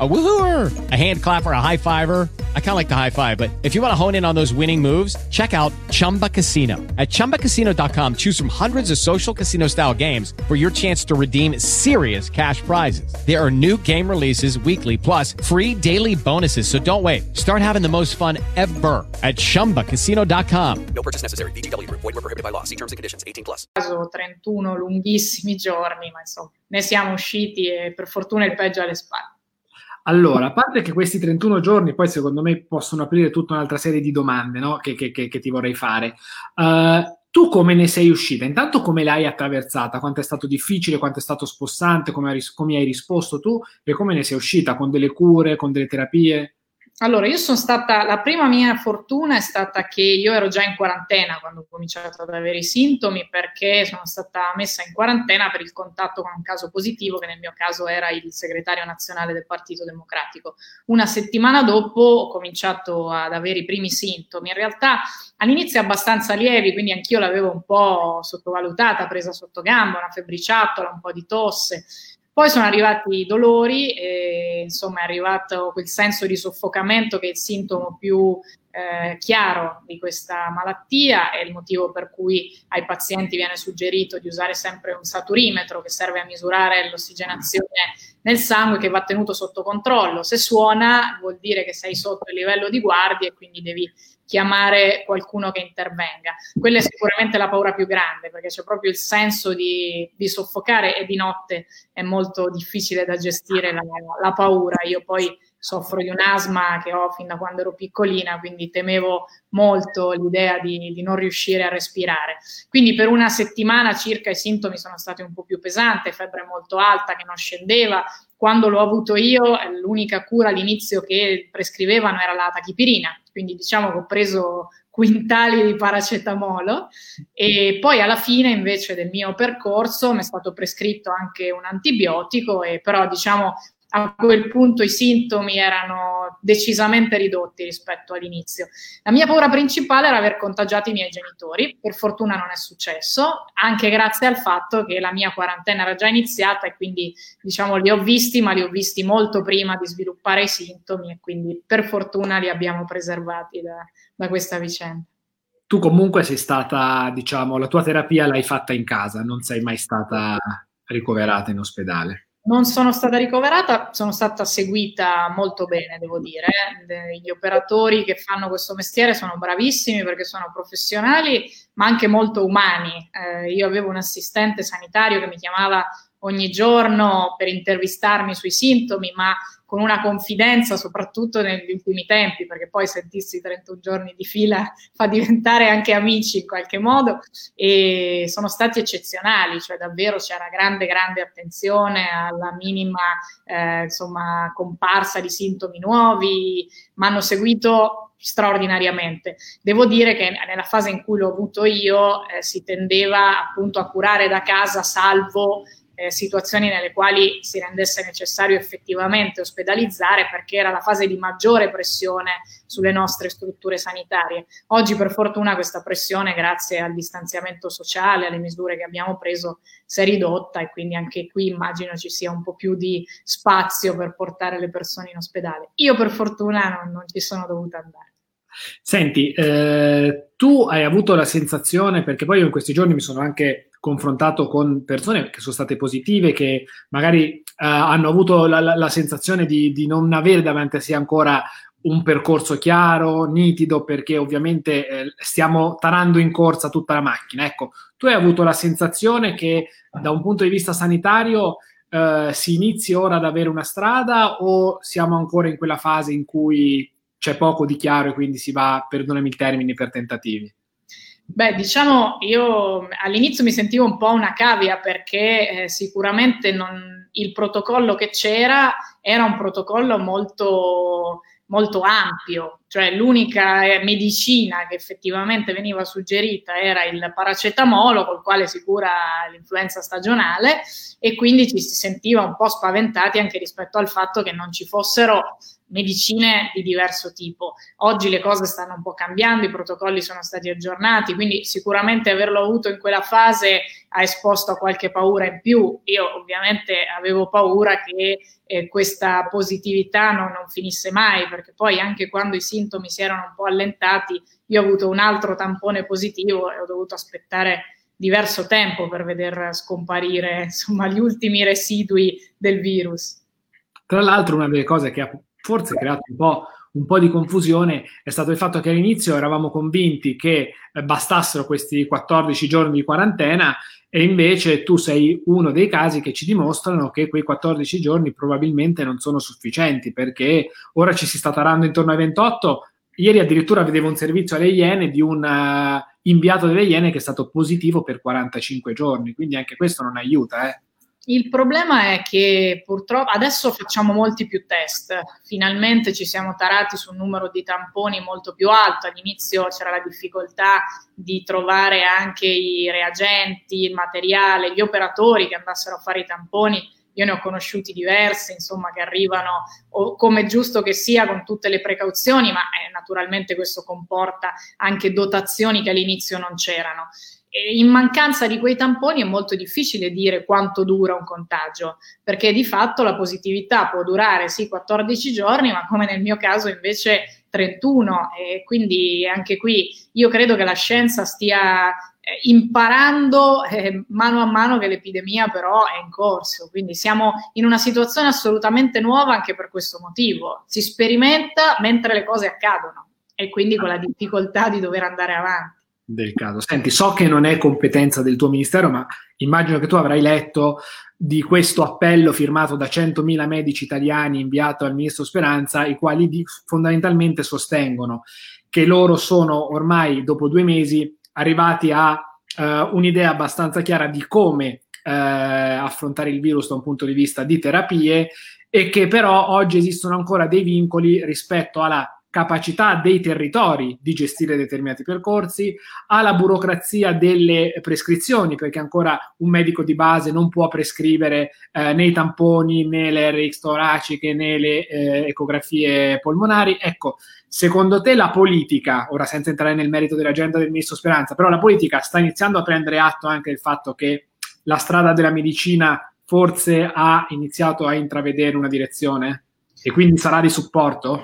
A woohooer, a hand clapper, a high fiver. I kind of like the high five, but if you want to hone in on those winning moves, check out Chumba Casino. At ChumbaCasino.com, choose from hundreds of social casino style games for your chance to redeem serious cash prizes. There are new game releases weekly, plus free daily bonuses. So don't wait. Start having the most fun ever at ChumbaCasino.com. No purchase necessary. BGW. Void were prohibited by law. See terms and conditions. 18 plus. 31 lunghissimi giorni, ma insomma, ne siamo usciti e per fortuna il peggio alle spalle. Allora, a parte che questi 31 giorni poi secondo me possono aprire tutta un'altra serie di domande no? che, che, che, che, ti vorrei fare. Uh, tu come ne sei uscita? Intanto come l'hai attraversata? Quanto è stato difficile? Quanto è stato spossante? Come, hai, risposto tu? E come ne sei uscita? Con delle cure? Con delle terapie? Allora, io sono stata, la prima mia fortuna è stata che io ero già in quarantena quando ho cominciato ad avere i sintomi perché sono stata messa in quarantena per il contatto con un caso positivo che nel mio caso era il segretario nazionale del Partito Democratico. Una settimana dopo ho cominciato ad avere i primi sintomi, in realtà all'inizio abbastanza lievi, quindi anch'io l'avevo un po' sottovalutata, presa sotto gamba, una febbriciattola, un po' di tosse. Poi sono arrivati i dolori, e, insomma è arrivato quel senso di soffocamento che è il sintomo più eh, chiaro di questa malattia, è il motivo per cui ai pazienti viene suggerito di usare sempre un saturimetro che serve a misurare l'ossigenazione nel sangue che va tenuto sotto controllo. Se suona vuol dire che sei sotto il livello di guardia e quindi devi chiamare qualcuno che intervenga. Quella è sicuramente la paura più grande perché c'è proprio il senso di, di soffocare e di notte è molto difficile da gestire la, la paura. Io poi soffro di un asma che ho fin da quando ero piccolina, quindi temevo molto l'idea di, di, non riuscire a respirare. Quindi per una settimana circa i sintomi sono stati un po' più pesanti, febbre molto alta che non scendeva. Quando l'ho avuto io, eh, l'unica cura all'inizio che prescrivevano era la tachipirina, quindi diciamo che ho preso quintali di paracetamolo e poi alla fine invece del mio percorso mi è stato prescritto anche un antibiotico e però diciamo a quel punto i sintomi erano decisamente ridotti rispetto all'inizio. La mia paura principale era aver contagiato i miei genitori, per fortuna non è successo, anche grazie al fatto che la mia quarantena era già iniziata e quindi diciamo li ho visti, ma li ho visti molto prima di sviluppare i sintomi e quindi per fortuna li abbiamo preservati da, da questa vicenda. Tu comunque sei stata, diciamo, la tua terapia l'hai fatta in casa, non sei mai stata ricoverata in ospedale. Non sono stata ricoverata, sono stata seguita molto bene, devo dire. Gli operatori che fanno questo mestiere sono bravissimi perché sono professionali, ma anche molto umani. Eh, io avevo un assistente sanitario che mi chiamava ogni giorno per intervistarmi sui sintomi, ma con una confidenza, soprattutto negli ultimi tempi, perché poi sentirsi 31 giorni di fila fa diventare anche amici in qualche modo, e sono stati eccezionali, cioè davvero c'era grande, grande attenzione alla minima eh, insomma, comparsa di sintomi nuovi, mi hanno seguito straordinariamente. Devo dire che nella fase in cui l'ho avuto io eh, si tendeva appunto a curare da casa salvo eh, situazioni nelle quali si rendesse necessario effettivamente ospedalizzare perché era la fase di maggiore pressione sulle nostre strutture sanitarie. Oggi per fortuna questa pressione, grazie al distanziamento sociale, alle misure che abbiamo preso, si è ridotta e quindi anche qui immagino ci sia un po' più di spazio per portare le persone in ospedale. Io per fortuna non, non ci sono dovuta andare. Senti, eh, tu hai avuto la sensazione, perché poi io in questi giorni mi sono anche confrontato con persone che sono state positive, che magari uh, hanno avuto la, la, la sensazione di, di, non avere davanti a sé ancora un percorso chiaro, nitido, perché ovviamente eh, stiamo tarando in corsa tutta la macchina. Ecco, tu hai avuto la sensazione che da un punto di vista sanitario eh, si inizi ora ad avere una strada o siamo ancora in quella fase in cui c'è poco di chiaro e quindi si va, perdonami il termine, per tentativi? Beh, diciamo, io all'inizio mi sentivo un po' una cavia perché eh, sicuramente non, il protocollo che c'era era un protocollo molto, molto ampio, cioè l'unica eh, medicina che effettivamente veniva suggerita era il paracetamolo col quale si cura l'influenza stagionale e quindi ci si sentiva un po' spaventati anche rispetto al fatto che non ci fossero medicine di diverso tipo. Oggi le cose stanno un po' cambiando, i protocolli sono stati aggiornati, quindi sicuramente averlo avuto in quella fase ha esposto a qualche paura in più. Io ovviamente avevo paura che eh, questa positività non, non finisse mai, perché poi anche quando i sintomi si erano un po' allentati, io ho avuto un altro tampone positivo e ho dovuto aspettare diverso tempo per veder scomparire insomma, gli ultimi residui del virus. Tra l'altro, una delle cose che ha forse creato un po', un po' di confusione è stato il fatto che all'inizio eravamo convinti che eh, bastassero questi 14 giorni di quarantena e invece tu sei uno dei casi che ci dimostrano che quei 14 giorni probabilmente non sono sufficienti perché ora ci si sta tarando intorno ai 28. Ieri addirittura vedevo un servizio alle Iene di un uh, inviato delle Iene che è stato positivo per 45 giorni, quindi anche questo non aiuta. Eh. Il problema è che purtroppo adesso facciamo molti più test, finalmente ci siamo tarati su un numero di tamponi molto più alto, all'inizio c'era la difficoltà di trovare anche i reagenti, il materiale, gli operatori che andassero a fare i tamponi, io ne ho conosciuti diversi, insomma, che arrivano come giusto che sia con tutte le precauzioni, ma eh, naturalmente questo comporta anche dotazioni che all'inizio non c'erano in mancanza di quei tamponi è molto difficile dire quanto dura un contagio, perché di fatto la positività può durare sì 14 giorni, ma come nel mio caso invece 31 e quindi anche qui io credo che la scienza stia eh, imparando eh, mano a mano che l'epidemia però è in corso, quindi siamo in una situazione assolutamente nuova anche per questo motivo. Si sperimenta mentre le cose accadono e quindi con la difficoltà di dover andare avanti del caso. Senti, so che non è competenza del tuo ministero, ma immagino che tu avrai letto di questo appello firmato da 100.000 medici italiani inviato al ministro Speranza, i quali fondamentalmente sostengono che loro sono ormai, dopo due mesi, arrivati a uh, un'idea abbastanza chiara di come uh, affrontare il virus da un punto di vista di terapie e che però oggi esistono ancora dei vincoli rispetto alla capacità dei territori di gestire determinati percorsi, alla burocrazia delle prescrizioni, perché ancora un medico di base non può prescrivere eh, né i tamponi, né le RX toraciche, né le eh, ecografie polmonari. Ecco, secondo te la politica, ora senza entrare nel merito dell'agenda del ministro Speranza, però la politica sta iniziando a prendere atto anche del fatto che la strada della medicina forse ha iniziato a intravedere una direzione e quindi sarà di supporto?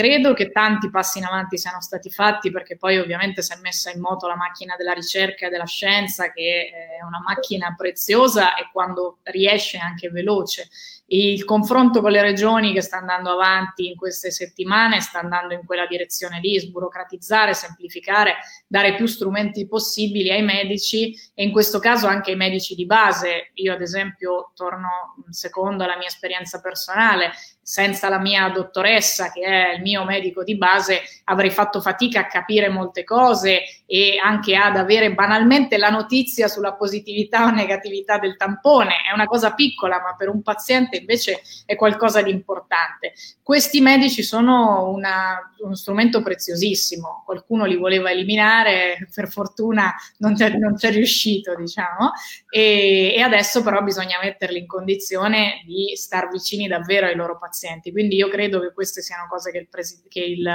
Credo che tanti passi in avanti siano stati fatti perché poi ovviamente si è messa in moto la macchina della ricerca e della scienza che è una macchina preziosa e quando riesce anche veloce il confronto con le regioni che sta andando avanti in queste settimane sta andando in quella direzione lì, sburocratizzare, semplificare, dare più strumenti possibili ai medici e in questo caso anche ai medici di base. Io ad esempio torno secondo alla mia esperienza personale, senza la mia dottoressa che è il mio medico di base avrei fatto fatica a capire molte cose e anche ad avere banalmente la notizia sulla positività o negatività del tampone. È una cosa piccola, ma per un paziente invece è qualcosa di importante. Questi medici sono una, uno strumento preziosissimo, qualcuno li voleva eliminare, per fortuna non c'è, non c'è riuscito, diciamo, e, e, adesso però bisogna metterli in condizione di star vicini davvero ai loro pazienti. Quindi io credo che queste siano cose che il, pres- che il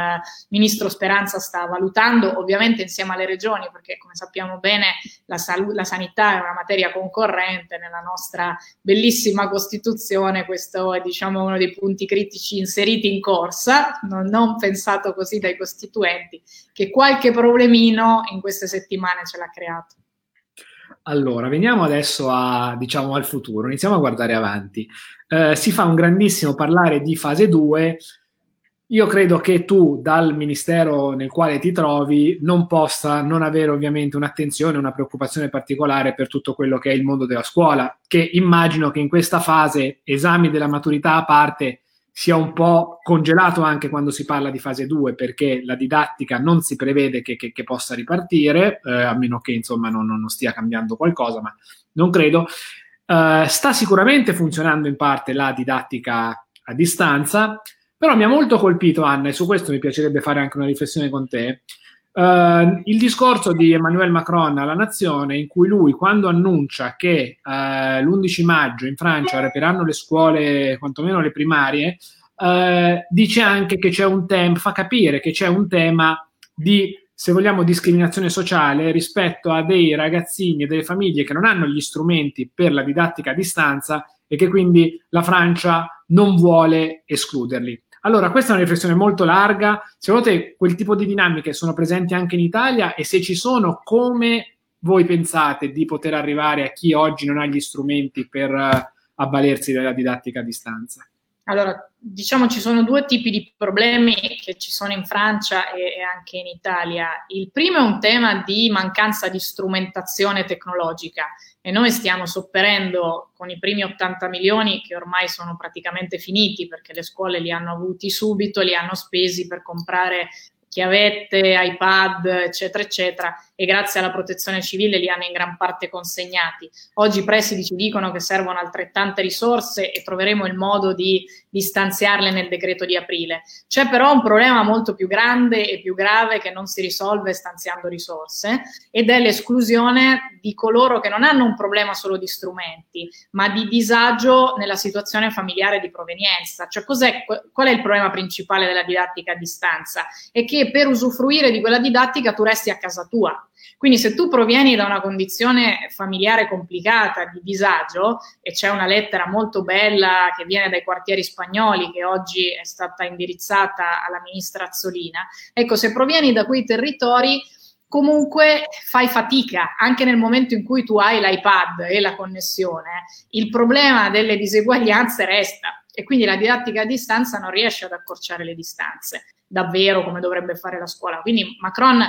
ministro Speranza sta valutando, ovviamente insieme alle regioni, perché come sappiamo bene la, sal- la sanità è una materia concorrente nella nostra bellissima Costituzione questo è diciamo, uno dei punti critici inseriti in corsa, non, non pensato così dai costituenti, che qualche problemino in queste settimane ce l'ha creato. Allora, veniamo adesso a, diciamo, al futuro, iniziamo a guardare avanti. Eh, si fa un grandissimo parlare di fase 2 io credo che tu dal ministero nel quale ti trovi non possa non avere ovviamente un'attenzione, una preoccupazione particolare per tutto quello che è il mondo della scuola, che immagino che in questa fase, esami della maturità a parte, sia un po' congelato anche quando si parla di fase 2 perché la didattica non si prevede che, che, che possa ripartire, eh, a meno che insomma non, non, stia cambiando qualcosa, ma non credo. Uh, sta sicuramente funzionando in parte la didattica a distanza, però mi ha molto colpito Anna e su questo mi piacerebbe fare anche una riflessione con te. Uh, il discorso di Emmanuel Macron alla nazione, in cui lui, quando annuncia che uh, l'11 maggio in Francia riapriranno le scuole, quantomeno le primarie, uh, dice anche che c'è un tema, fa capire che c'è un tema di, se vogliamo, discriminazione sociale rispetto a dei ragazzini e delle famiglie che non hanno gli strumenti per la didattica a distanza e che quindi la Francia non vuole escluderli. Allora, questa è una riflessione molto larga. Secondo te quel tipo di dinamiche sono presenti anche in Italia e se ci sono, come voi pensate di poter arrivare a chi oggi non ha gli strumenti per uh, avvalersi della didattica a distanza? Allora, diciamo ci sono due tipi di problemi che ci sono in Francia e, anche in Italia. Il primo è un tema di mancanza di strumentazione tecnologica e noi stiamo sopperendo con i primi 80 milioni che ormai sono praticamente finiti perché le scuole li hanno avuti subito, li hanno spesi per comprare chiavette, iPad, eccetera, eccetera, e grazie alla protezione civile li hanno in gran parte consegnati. Oggi i presidi ci dicono che servono altrettante risorse e troveremo il modo di, di stanziarle nel decreto di aprile. C'è però un problema molto più grande e più grave che non si risolve stanziando risorse ed è l'esclusione di coloro che non hanno un problema solo di strumenti, ma di disagio nella situazione familiare di provenienza. Cioè, qual è il problema principale della didattica a distanza? È che per usufruire di quella didattica tu resti a casa tua quindi se tu provieni da una condizione familiare complicata, di disagio, e c'è una lettera molto bella che viene dai quartieri spagnoli, che oggi è stata indirizzata alla ministra Azzolina, ecco, se provieni da quei territori, comunque fai fatica anche nel momento in cui tu hai l'iPad e la connessione, il problema delle diseguaglianze resta e quindi la didattica a distanza non riesce ad accorciare le distanze davvero come dovrebbe fare la scuola. Quindi Macron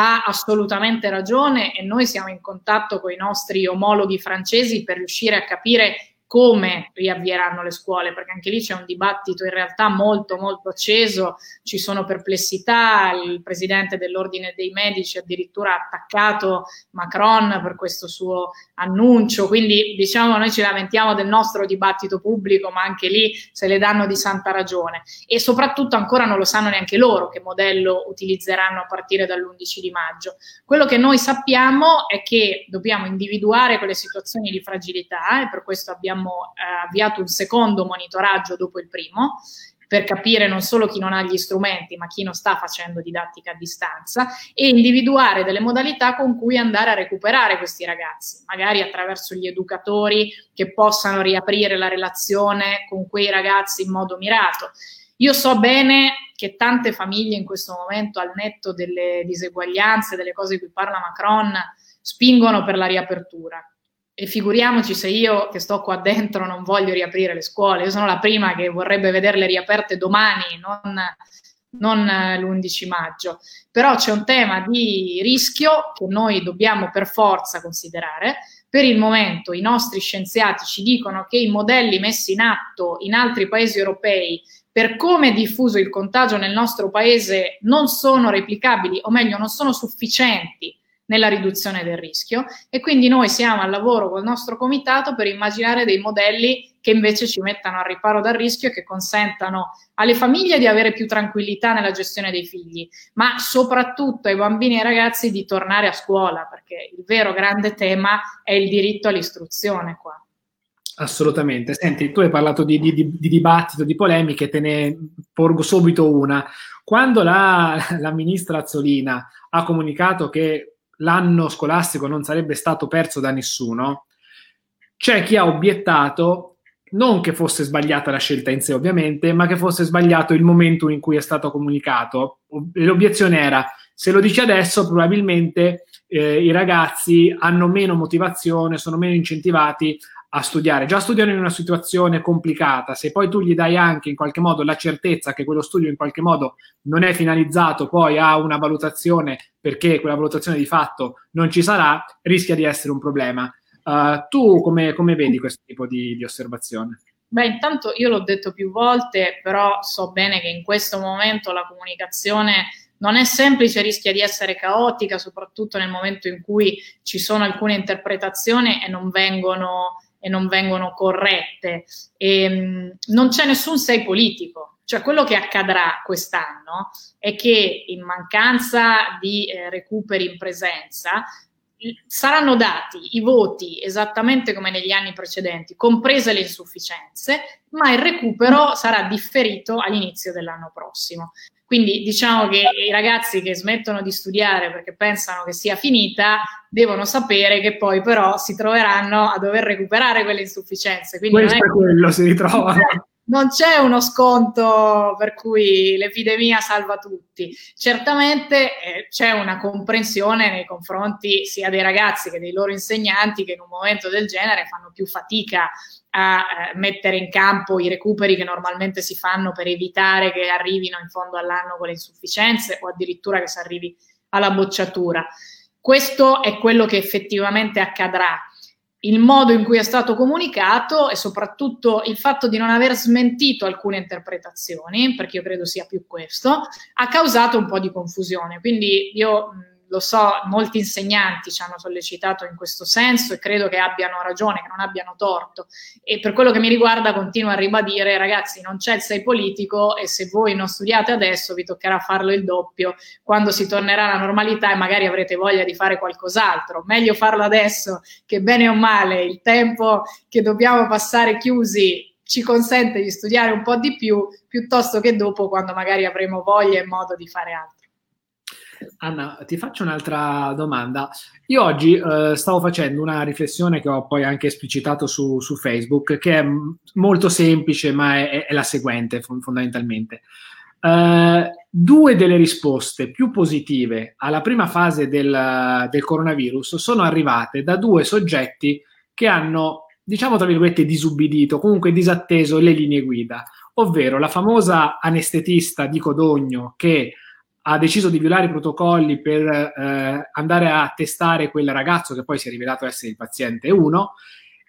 ha assolutamente ragione e noi siamo in contatto con i nostri omologhi francesi per riuscire a capire come riavvieranno le scuole, perché anche lì c'è un dibattito in realtà molto molto acceso, ci sono perplessità, il presidente dell'ordine dei medici addirittura ha attaccato Macron per questo suo annuncio, quindi diciamo noi ci lamentiamo del nostro dibattito pubblico, ma anche lì se le danno di santa ragione. E soprattutto ancora non lo sanno neanche loro che modello utilizzeranno a partire dall'11 di maggio. Quello che noi sappiamo è che dobbiamo individuare quelle situazioni di fragilità e per questo abbiamo abbiamo eh, avviato un secondo monitoraggio dopo il primo per capire non solo chi non ha gli strumenti, ma chi non sta facendo didattica a distanza e individuare delle modalità con cui andare a recuperare questi ragazzi, magari attraverso gli educatori che possano riaprire la relazione con quei ragazzi in modo mirato. Io so bene che tante famiglie in questo momento, al netto delle diseguaglianze, delle cose di cui parla Macron, spingono per la riapertura e figuriamoci se io che sto qua dentro non voglio riaprire le scuole, io sono la prima che vorrebbe vederle riaperte domani, non, non l'11 maggio. Però c'è un tema di rischio che noi dobbiamo per forza considerare. Per il momento i nostri scienziati ci dicono che i modelli messi in atto in altri paesi europei per come è diffuso il contagio nel nostro paese non sono replicabili, o meglio, non sono sufficienti nella riduzione del rischio e quindi noi siamo al lavoro col nostro comitato per immaginare dei modelli che invece ci mettano al riparo dal rischio e che consentano alle famiglie di avere più tranquillità nella gestione dei figli, ma soprattutto ai bambini e ai ragazzi di tornare a scuola, perché il vero grande tema è il diritto all'istruzione qua. Assolutamente. Senti, tu hai parlato di, di, di, dibattito, di polemiche, te ne porgo subito una. Quando la, la ministra Azzolina ha comunicato che l'anno scolastico non sarebbe stato perso da nessuno, c'è chi ha obiettato non che fosse sbagliata la scelta in sé ovviamente, ma che fosse sbagliato il momento in cui è stato comunicato. L'obiezione era, se lo dici adesso probabilmente eh, i ragazzi hanno meno motivazione, sono meno incentivati a studiare. Già studiano in una situazione complicata, se poi tu gli dai anche in qualche modo la certezza che quello studio in qualche modo non è finalizzato poi a una valutazione perché quella valutazione di fatto non ci sarà, rischia di essere un problema. Uh, tu come, come, vedi questo tipo di, di osservazione? Beh, intanto io l'ho detto più volte, però so bene che in questo momento la comunicazione non è semplice, rischia di essere caotica, soprattutto nel momento in cui ci sono alcune interpretazioni e non vengono, e non vengono corrette. E, ehm, non c'è nessun sei politico. Cioè, quello che accadrà quest'anno è che in mancanza di eh, recuperi in presenza, saranno dati i voti esattamente come negli anni precedenti, comprese le insufficienze, ma il recupero sarà differito all'inizio dell'anno prossimo. Quindi diciamo che i ragazzi che smettono di studiare perché pensano che sia finita devono sapere che poi però si troveranno a dover recuperare quelle insufficienze. Quindi Questo è, è quello, si ritrovano non c'è uno sconto per cui l'epidemia salva tutti. Certamente eh, c'è una comprensione nei confronti sia dei ragazzi che dei loro insegnanti che in un momento del genere fanno più fatica a eh, mettere in campo i recuperi che normalmente si fanno per evitare che arrivino in fondo all'anno con le insufficienze o addirittura che si arrivi alla bocciatura. Questo è quello che effettivamente accadrà il modo in cui è stato comunicato e soprattutto il fatto di non aver smentito alcune interpretazioni, perché io credo sia più questo, ha causato un po' di confusione. Quindi io lo so, molti insegnanti ci hanno sollecitato in questo senso e credo che abbiano ragione, che non abbiano torto. E per quello che mi riguarda continuo a ribadire, ragazzi, non c'è il sei politico e se voi non studiate adesso vi toccherà farlo il doppio quando si tornerà alla normalità e magari avrete voglia di fare qualcos'altro. Meglio farlo adesso che bene o male il tempo che dobbiamo passare chiusi ci consente di studiare un po' di più piuttosto che dopo quando magari avremo voglia e modo di fare altro. Anna, ti faccio un'altra domanda. Io oggi eh, stavo facendo una riflessione che ho poi anche esplicitato su, su Facebook, che è molto semplice, ma è, è la seguente fondamentalmente. Uh, due delle risposte più positive alla prima fase del, del, coronavirus sono arrivate da due soggetti che hanno, diciamo tra virgolette, disubbidito, comunque disatteso le linee guida, ovvero la famosa anestetista di Codogno che ha deciso di violare i protocolli per eh, andare a testare quel ragazzo che poi si è rivelato essere il paziente 1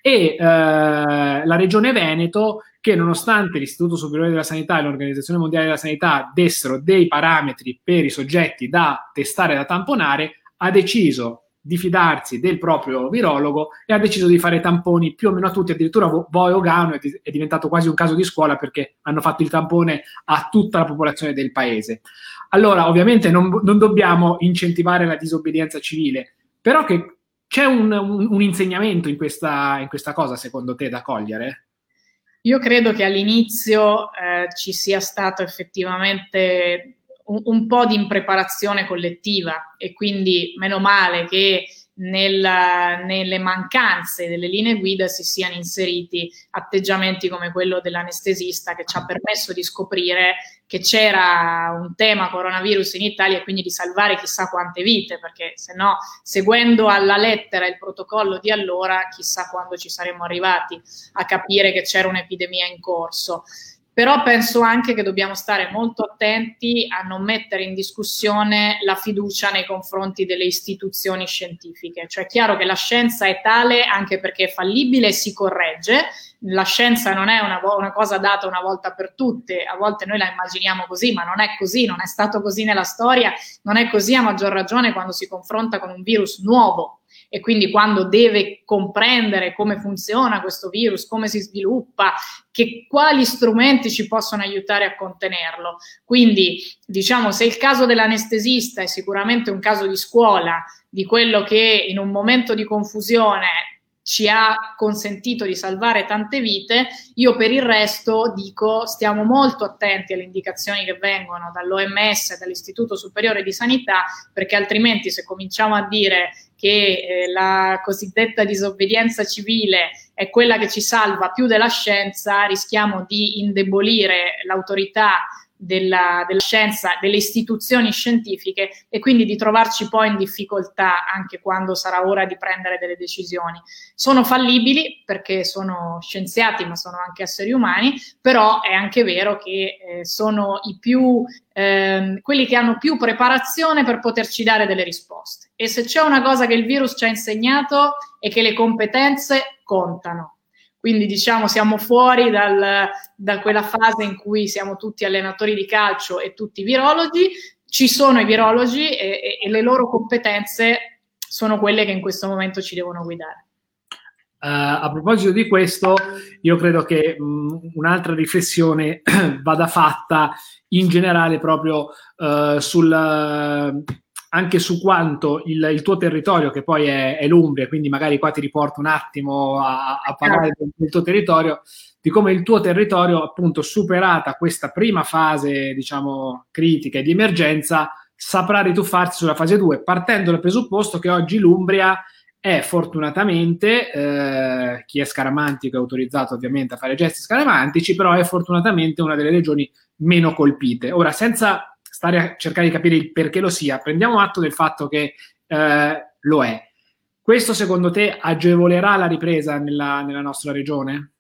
e eh, la regione Veneto che nonostante l'Istituto Superiore della Sanità e l'Organizzazione Mondiale della Sanità dessero dei parametri per i soggetti da testare e da tamponare, ha deciso di fidarsi del proprio virologo e ha deciso di fare tamponi più o meno a tutti, addirittura Voiogano è, è diventato quasi un caso di scuola perché hanno fatto il tampone a tutta la popolazione del paese. Allora, ovviamente non, non dobbiamo incentivare la disobbedienza civile, però che c'è un, un, un insegnamento in questa, in questa, cosa, secondo te, da cogliere? Io credo che all'inizio eh, ci sia stato effettivamente un, un po' di impreparazione collettiva e quindi meno male che nella, nelle mancanze delle linee guida si siano inseriti atteggiamenti come quello dell'anestesista che ci ha permesso di scoprire che c'era un tema coronavirus in Italia e quindi di salvare chissà quante vite, perché se no, seguendo alla lettera il protocollo di allora, chissà quando ci saremmo arrivati a capire che c'era un'epidemia in corso però penso anche che dobbiamo stare molto attenti a non mettere in discussione la fiducia nei confronti delle istituzioni scientifiche. Cioè è chiaro che la scienza è tale anche perché è fallibile e si corregge, la scienza non è una, una, cosa data una volta per tutte, a volte noi la immaginiamo così, ma non è così, non è stato così nella storia, non è così a maggior ragione quando si confronta con un virus nuovo e quindi quando deve comprendere come funziona questo virus, come si sviluppa, che, quali strumenti ci possono aiutare a contenerlo. Quindi, diciamo, se il caso dell'anestesista è sicuramente un caso di scuola, di quello che in un momento di confusione ci ha consentito di salvare tante vite, io per il resto dico stiamo molto attenti alle indicazioni che vengono dall'OMS dall'Istituto Superiore di Sanità, perché altrimenti se cominciamo a dire che eh, la cosiddetta disobbedienza civile è quella che ci salva più della scienza, rischiamo di indebolire l'autorità della, della, scienza, delle istituzioni scientifiche e quindi di trovarci poi in difficoltà anche quando sarà ora di prendere delle decisioni. Sono fallibili perché sono scienziati ma sono anche esseri umani, però è anche vero che eh, sono i più, eh, quelli che hanno più preparazione per poterci dare delle risposte. E se c'è una cosa che il virus ci ha insegnato è che le competenze contano quindi diciamo siamo fuori dal, da quella fase in cui siamo tutti allenatori di calcio e tutti virologi, ci sono i virologi e, e, e le loro competenze sono quelle che in questo momento ci devono guidare. Uh, a proposito di questo, io credo che mh, un'altra riflessione vada fatta in generale proprio uh, sul, uh, anche su quanto il, il, tuo territorio, che poi è, è, l'Umbria, quindi magari qua ti riporto un attimo a, a parlare del, del, tuo territorio, di come il tuo territorio, appunto, superata questa prima fase, diciamo, critica e di emergenza, saprà rituffarsi sulla fase 2, partendo dal presupposto che oggi l'Umbria è fortunatamente, eh, chi è scaramantico è autorizzato ovviamente a fare gesti scaramantici, però è fortunatamente una delle regioni meno colpite. Ora, senza stare a cercare di capire il perché lo sia, prendiamo atto del fatto che eh, lo è. Questo secondo te agevolerà la ripresa nella, nella nostra regione?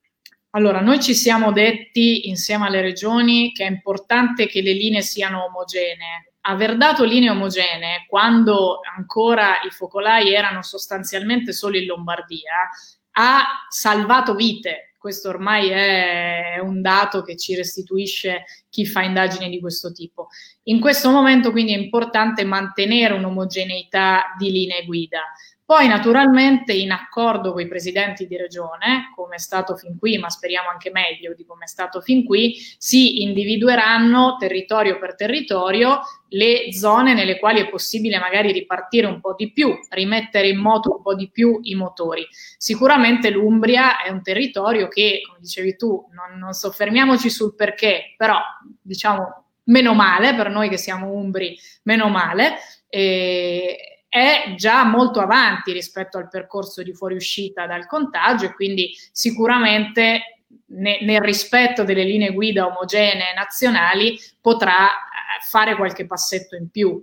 Allora, noi ci siamo detti insieme alle regioni che è importante che le linee siano omogenee, aver dato linee omogenee quando ancora i focolai erano sostanzialmente solo in Lombardia ha salvato vite. Questo ormai è un dato che ci restituisce chi fa indagini di questo tipo. In questo momento quindi è importante mantenere un'omogeneità di linee guida. Poi naturalmente in accordo con i presidenti di regione, come è stato fin qui, ma speriamo anche meglio di come è stato fin qui, si individueranno territorio per territorio le zone nelle quali è possibile magari ripartire un po' di più, rimettere in moto un po' di più i motori. Sicuramente l'Umbria è un territorio che, come dicevi tu, non, non soffermiamoci sul perché, però diciamo meno male per noi che siamo umbri, meno male. E, è già molto avanti rispetto al percorso di fuoriuscita dal contagio e quindi sicuramente ne, nel rispetto delle linee guida omogenee nazionali potrà eh, fare qualche passetto in più.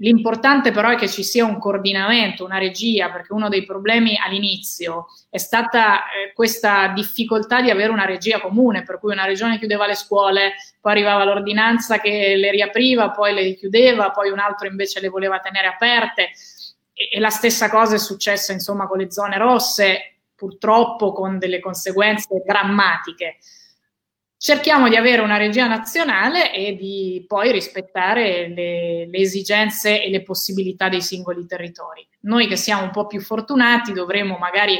L'importante però è che ci sia un coordinamento, una regia, perché uno dei problemi all'inizio è stata eh, questa difficoltà di avere una regia comune, per cui una regione chiudeva le scuole, poi arrivava l'ordinanza che le riapriva, poi le chiudeva, poi un altro invece le voleva tenere aperte. E, e la stessa cosa è successa insomma con le zone rosse, purtroppo con delle conseguenze drammatiche cerchiamo di avere una regia nazionale e di poi rispettare le, le, esigenze e le possibilità dei singoli territori. Noi che siamo un po' più fortunati dovremo magari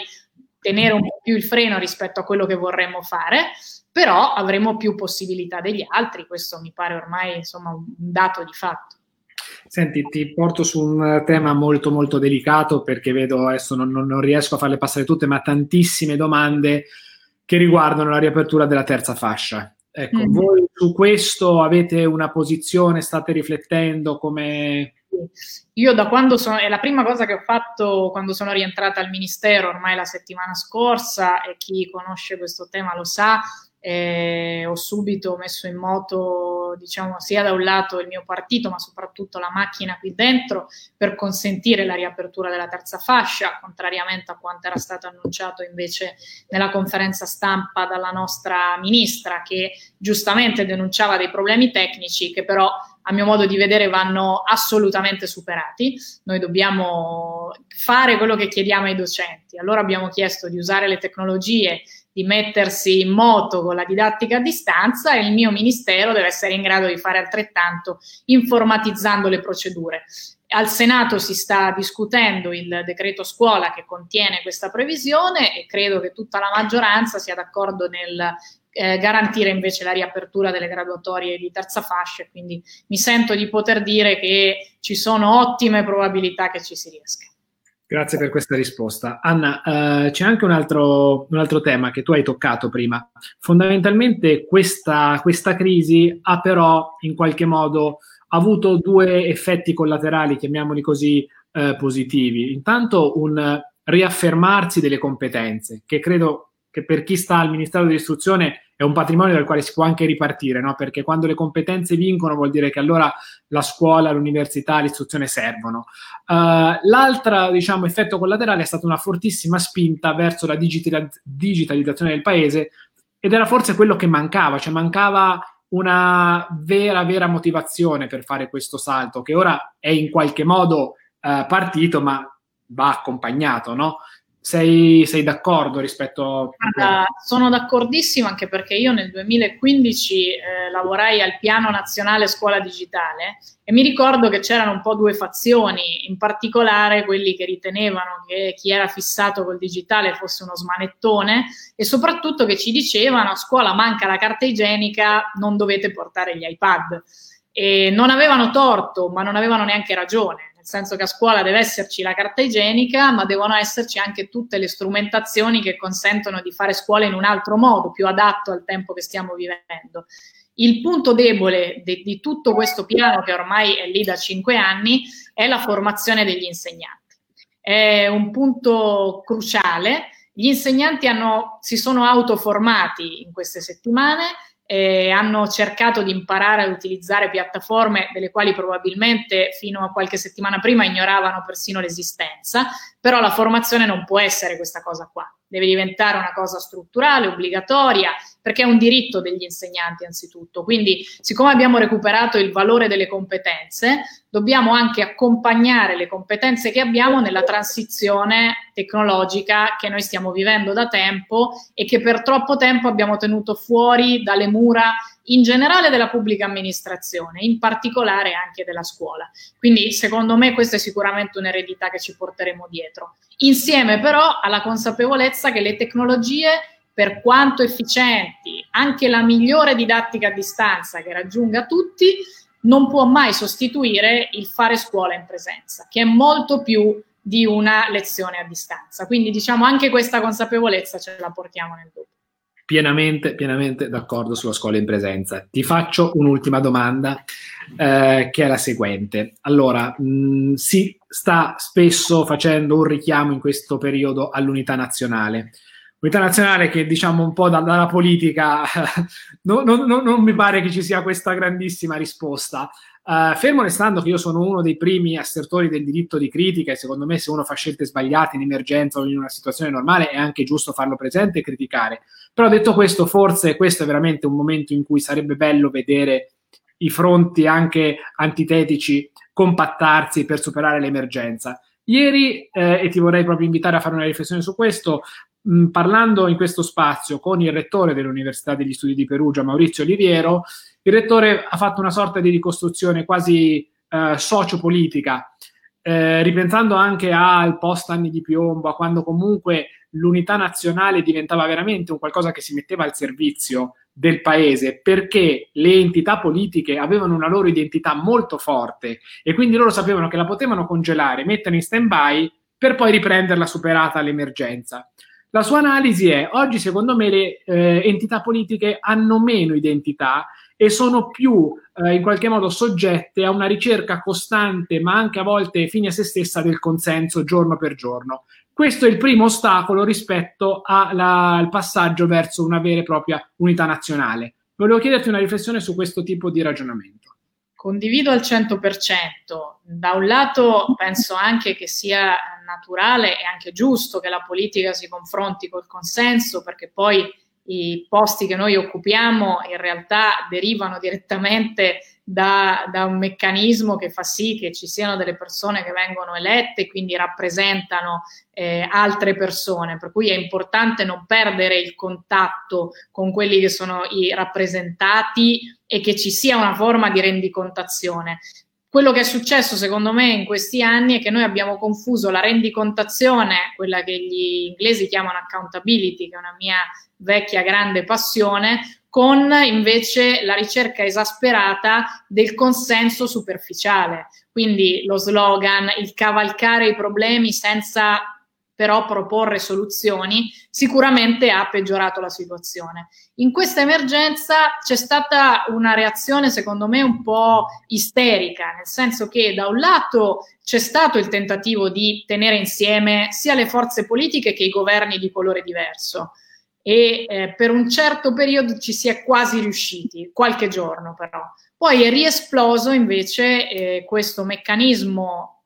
tenere un po' più il freno rispetto a quello che vorremmo fare, però avremo più possibilità degli altri, questo mi pare ormai insomma un dato di fatto. Senti, ti porto su un tema molto molto delicato perché vedo adesso non, non riesco a farle passare tutte, ma tantissime domande che riguardano la riapertura della terza fascia. Ecco, mm-hmm. voi su questo avete una posizione, state riflettendo come... Io da quando sono, è la prima cosa che ho fatto quando sono rientrata al Ministero, ormai la settimana scorsa, e chi conosce questo tema lo sa, eh, ho subito messo in moto, diciamo, sia da un lato il mio partito, ma soprattutto la macchina qui dentro per consentire la riapertura della terza fascia, contrariamente a quanto era stato annunciato invece nella conferenza stampa dalla nostra ministra, che giustamente denunciava dei problemi tecnici che però a mio modo di vedere vanno assolutamente superati. Noi dobbiamo fare quello che chiediamo ai docenti. Allora abbiamo chiesto di usare le tecnologie di mettersi in moto con la didattica a distanza e il mio ministero deve essere in grado di fare altrettanto informatizzando le procedure. Al Senato si sta discutendo il decreto scuola che contiene questa previsione e credo che tutta la maggioranza sia d'accordo nel eh, garantire invece la riapertura delle graduatorie di terza fascia, quindi mi sento di poter dire che ci sono ottime probabilità che ci si riesca. Grazie per questa risposta. Anna, uh, c'è anche un altro, un altro, tema che tu hai toccato prima. Fondamentalmente questa, questa, crisi ha però in qualche modo avuto due effetti collaterali, chiamiamoli così, uh, positivi. Intanto un riaffermarsi delle competenze, che credo che per chi sta al Ministero dell'Istruzione è un patrimonio dal quale si può anche ripartire, no? perché quando le competenze vincono vuol dire che allora la scuola, l'università, l'istruzione servono. Uh, l'altro diciamo, effetto collaterale è stata una fortissima spinta verso la digitalizz- digitalizzazione del paese ed era forse quello che mancava, cioè mancava una vera, vera motivazione per fare questo salto, che ora è in qualche modo uh, partito, ma va accompagnato, no? Sei, sei d'accordo rispetto a... Sono d'accordissimo anche perché io nel 2015 eh, lavorai al piano nazionale scuola digitale e mi ricordo che c'erano un po' due fazioni, in particolare quelli che ritenevano che chi era fissato col digitale fosse uno smanettone e soprattutto che ci dicevano a scuola manca la carta igienica, non dovete portare gli iPad. E non avevano torto, ma non avevano neanche ragione senso che a scuola deve esserci la carta igienica, ma devono esserci anche tutte le strumentazioni che consentono di fare scuola in un altro modo, più adatto al tempo che stiamo vivendo. Il punto debole de- di tutto questo piano, che ormai è lì da cinque anni, è la formazione degli insegnanti. È un punto cruciale. Gli insegnanti hanno, si sono autoformati in queste settimane eh, hanno cercato di imparare ad utilizzare piattaforme delle quali probabilmente fino a qualche settimana prima ignoravano persino l'esistenza, però la formazione non può essere questa cosa qua, deve diventare una cosa strutturale, obbligatoria, perché è un diritto degli insegnanti anzitutto. Quindi, siccome abbiamo recuperato il valore delle competenze, dobbiamo anche accompagnare le competenze che abbiamo nella transizione tecnologica che noi stiamo vivendo da tempo e che per troppo tempo abbiamo tenuto fuori dalle mura in generale della pubblica amministrazione, in particolare anche della scuola. Quindi secondo me questa è sicuramente un'eredità che ci porteremo dietro. Insieme però alla consapevolezza che le tecnologie per quanto efficienti, anche la migliore didattica a distanza che raggiunga tutti, non può mai sostituire il fare scuola in presenza, che è molto più di una lezione a distanza. Quindi diciamo anche questa consapevolezza ce la portiamo nel dubbio. Pienamente, pienamente d'accordo sulla scuola in presenza. Ti faccio un'ultima domanda eh, che è la seguente. Allora, mh, mm, si sta spesso facendo un richiamo in questo periodo all'unità nazionale unità nazionale che diciamo un po' da, dalla politica no, no, no, non mi pare che ci sia questa grandissima risposta. Uh, fermo restando che io sono uno dei primi assertori del diritto di critica e secondo me se uno fa scelte sbagliate in emergenza o in una situazione normale è anche giusto farlo presente e criticare. Però detto questo, forse questo è veramente un momento in cui sarebbe bello vedere i fronti anche antitetici compattarsi per superare l'emergenza. Ieri, eh, e ti vorrei proprio invitare a fare una riflessione su questo, mh, parlando in questo spazio con il rettore dell'Università degli Studi di Perugia, Maurizio Oliviero, il rettore ha fatto una sorta di ricostruzione quasi eh, sociopolitica, eh, ripensando anche al post anni di piombo, a quando comunque l'unità nazionale diventava veramente un qualcosa che si metteva al servizio del paese perché le entità politiche avevano una loro identità molto forte e quindi loro sapevano che la potevano congelare, mettere in stand by per poi riprenderla superata l'emergenza. La sua analisi è, oggi secondo me le eh, entità politiche hanno meno identità e sono più eh, in qualche modo soggette a una ricerca costante, ma anche a volte fine a se stessa del consenso giorno per giorno. Questo è il primo ostacolo rispetto alla, al passaggio verso una vera e propria unità nazionale. Volevo chiederti una riflessione su questo tipo di ragionamento. Condivido al 100%. Da un lato penso anche che sia naturale e anche giusto che la politica si confronti col consenso, perché poi i posti che noi occupiamo in realtà derivano direttamente da, da, un meccanismo che fa sì che ci siano delle persone che vengono elette e quindi rappresentano eh, altre persone, per cui è importante non perdere il contatto con quelli che sono i rappresentati e che ci sia una forma di rendicontazione. Quello che è successo secondo me in questi anni è che noi abbiamo confuso la rendicontazione, quella che gli inglesi chiamano accountability, che è una mia vecchia grande passione, con invece la ricerca esasperata del consenso superficiale. Quindi lo slogan, il cavalcare i problemi senza però proporre soluzioni, sicuramente ha peggiorato la situazione. In questa emergenza c'è stata una reazione, secondo me, un po' isterica, nel senso che da un lato c'è stato il tentativo di tenere insieme sia le forze politiche che i governi di colore diverso e eh, per un certo periodo ci si è quasi riusciti, qualche giorno però. Poi è riesploso invece eh, questo meccanismo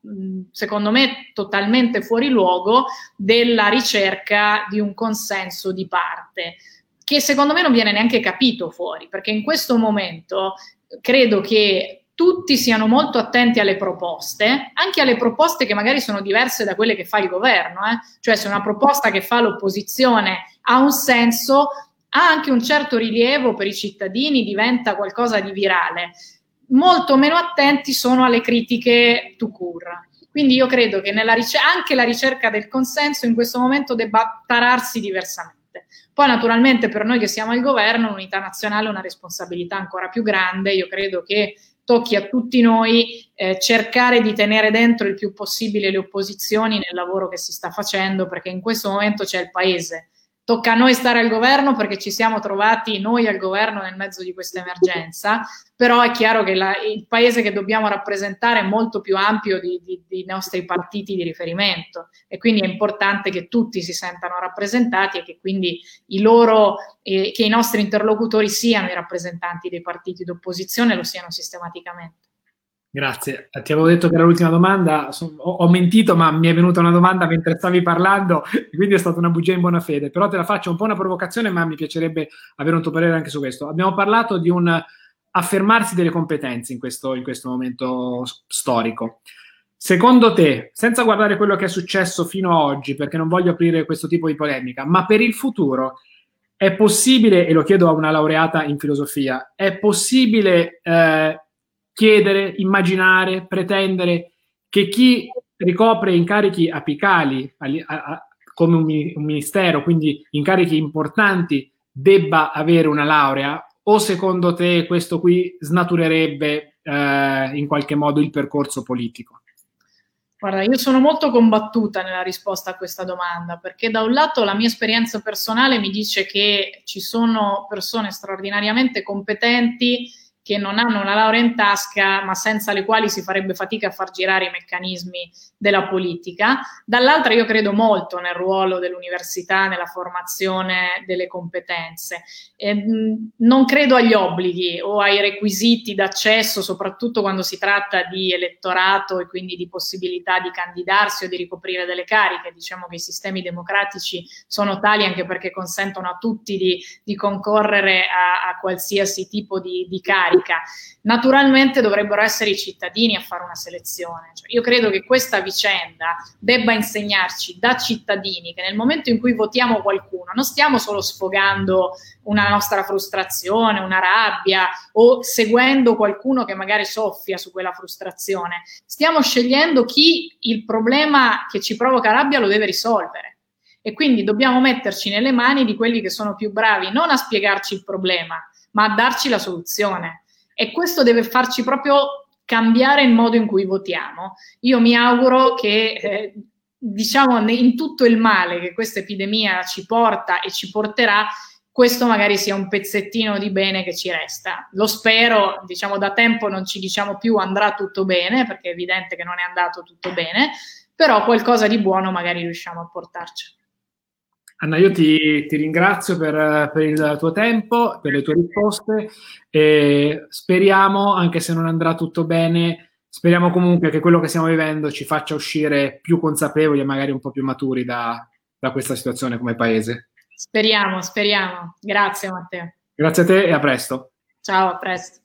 secondo me totalmente fuori luogo della ricerca di un consenso di parte che secondo me non viene neanche capito fuori perché in questo momento credo che tutti siano molto attenti alle proposte, anche alle proposte che magari sono diverse da quelle che fa il governo, eh? cioè se una proposta che fa l'opposizione ha un senso, ha anche un certo rilievo per i cittadini, diventa qualcosa di virale. Molto meno attenti sono alle critiche to cure. Quindi io credo che ric- anche la ricerca del consenso in questo momento debba tararsi diversamente. Poi naturalmente per noi che siamo al governo l'unità nazionale è una responsabilità ancora più grande, io credo che tocchi a tutti noi eh, cercare di tenere dentro il più possibile le opposizioni nel lavoro che si sta facendo, perché in questo momento c'è il Paese Tocca a noi stare al governo perché ci siamo trovati noi al governo nel mezzo di questa emergenza, però è chiaro che la, il paese che dobbiamo rappresentare è molto più ampio di, di, dei nostri partiti di riferimento e quindi è importante che tutti si sentano rappresentati e che quindi i loro, eh, che i nostri interlocutori siano i rappresentanti dei partiti d'opposizione lo siano sistematicamente. Grazie. Ti avevo detto che era l'ultima domanda, ho, mentito, ma mi è venuta una domanda mentre stavi parlando, quindi è stata una bugia in buona fede. Però te la faccio un po' una provocazione, ma mi piacerebbe avere un tuo parere anche su questo. Abbiamo parlato di un affermarsi delle competenze in questo, in questo momento storico. Secondo te, senza guardare quello che è successo fino ad oggi, perché non voglio aprire questo tipo di polemica, ma per il futuro è possibile, e lo chiedo a una laureata in filosofia, è possibile eh, chiedere, immaginare, pretendere che chi ricopre incarichi apicali a, a, come un, un, ministero, quindi incarichi importanti, debba avere una laurea? O secondo te questo qui snaturerebbe eh, in qualche modo il percorso politico? Guarda, io sono molto combattuta nella risposta a questa domanda, perché da un lato la mia esperienza personale mi dice che ci sono persone straordinariamente competenti che non hanno una laurea in tasca, ma senza le quali si farebbe fatica a far girare i meccanismi della politica. Dall'altra io credo molto nel ruolo dell'università, nella formazione delle competenze. E, non credo agli obblighi o ai requisiti d'accesso, soprattutto quando si tratta di elettorato e quindi di possibilità di candidarsi o di ricoprire delle cariche. Diciamo che i sistemi democratici sono tali anche perché consentono a tutti di, di concorrere a, a, qualsiasi tipo di, di carica carica. Naturalmente dovrebbero essere i cittadini a fare una selezione. Cioè, io credo che questa vicenda debba insegnarci da cittadini che nel momento in cui votiamo qualcuno non stiamo solo sfogando una nostra frustrazione, una rabbia o seguendo qualcuno che magari soffia su quella frustrazione, stiamo scegliendo chi il problema che ci provoca rabbia lo deve risolvere e quindi dobbiamo metterci nelle mani di quelli che sono più bravi non a spiegarci il problema, ma a darci la soluzione e questo deve farci proprio cambiare il modo in cui votiamo. Io mi auguro che, eh, diciamo, in tutto il male che questa epidemia ci porta e ci porterà, questo magari sia un pezzettino di bene che ci resta. Lo spero, diciamo da tempo non ci diciamo più andrà tutto bene, perché è evidente che non è andato tutto bene, però qualcosa di buono magari riusciamo a portarci. Anna, io ti, ti ringrazio per, per, il tuo tempo, per le tue risposte e speriamo, anche se non andrà tutto bene, speriamo comunque che quello che stiamo vivendo ci faccia uscire più consapevoli e magari un po' più maturi da, da questa situazione come paese. Speriamo, speriamo. Grazie Matteo. Grazie a te e a presto. Ciao, a presto.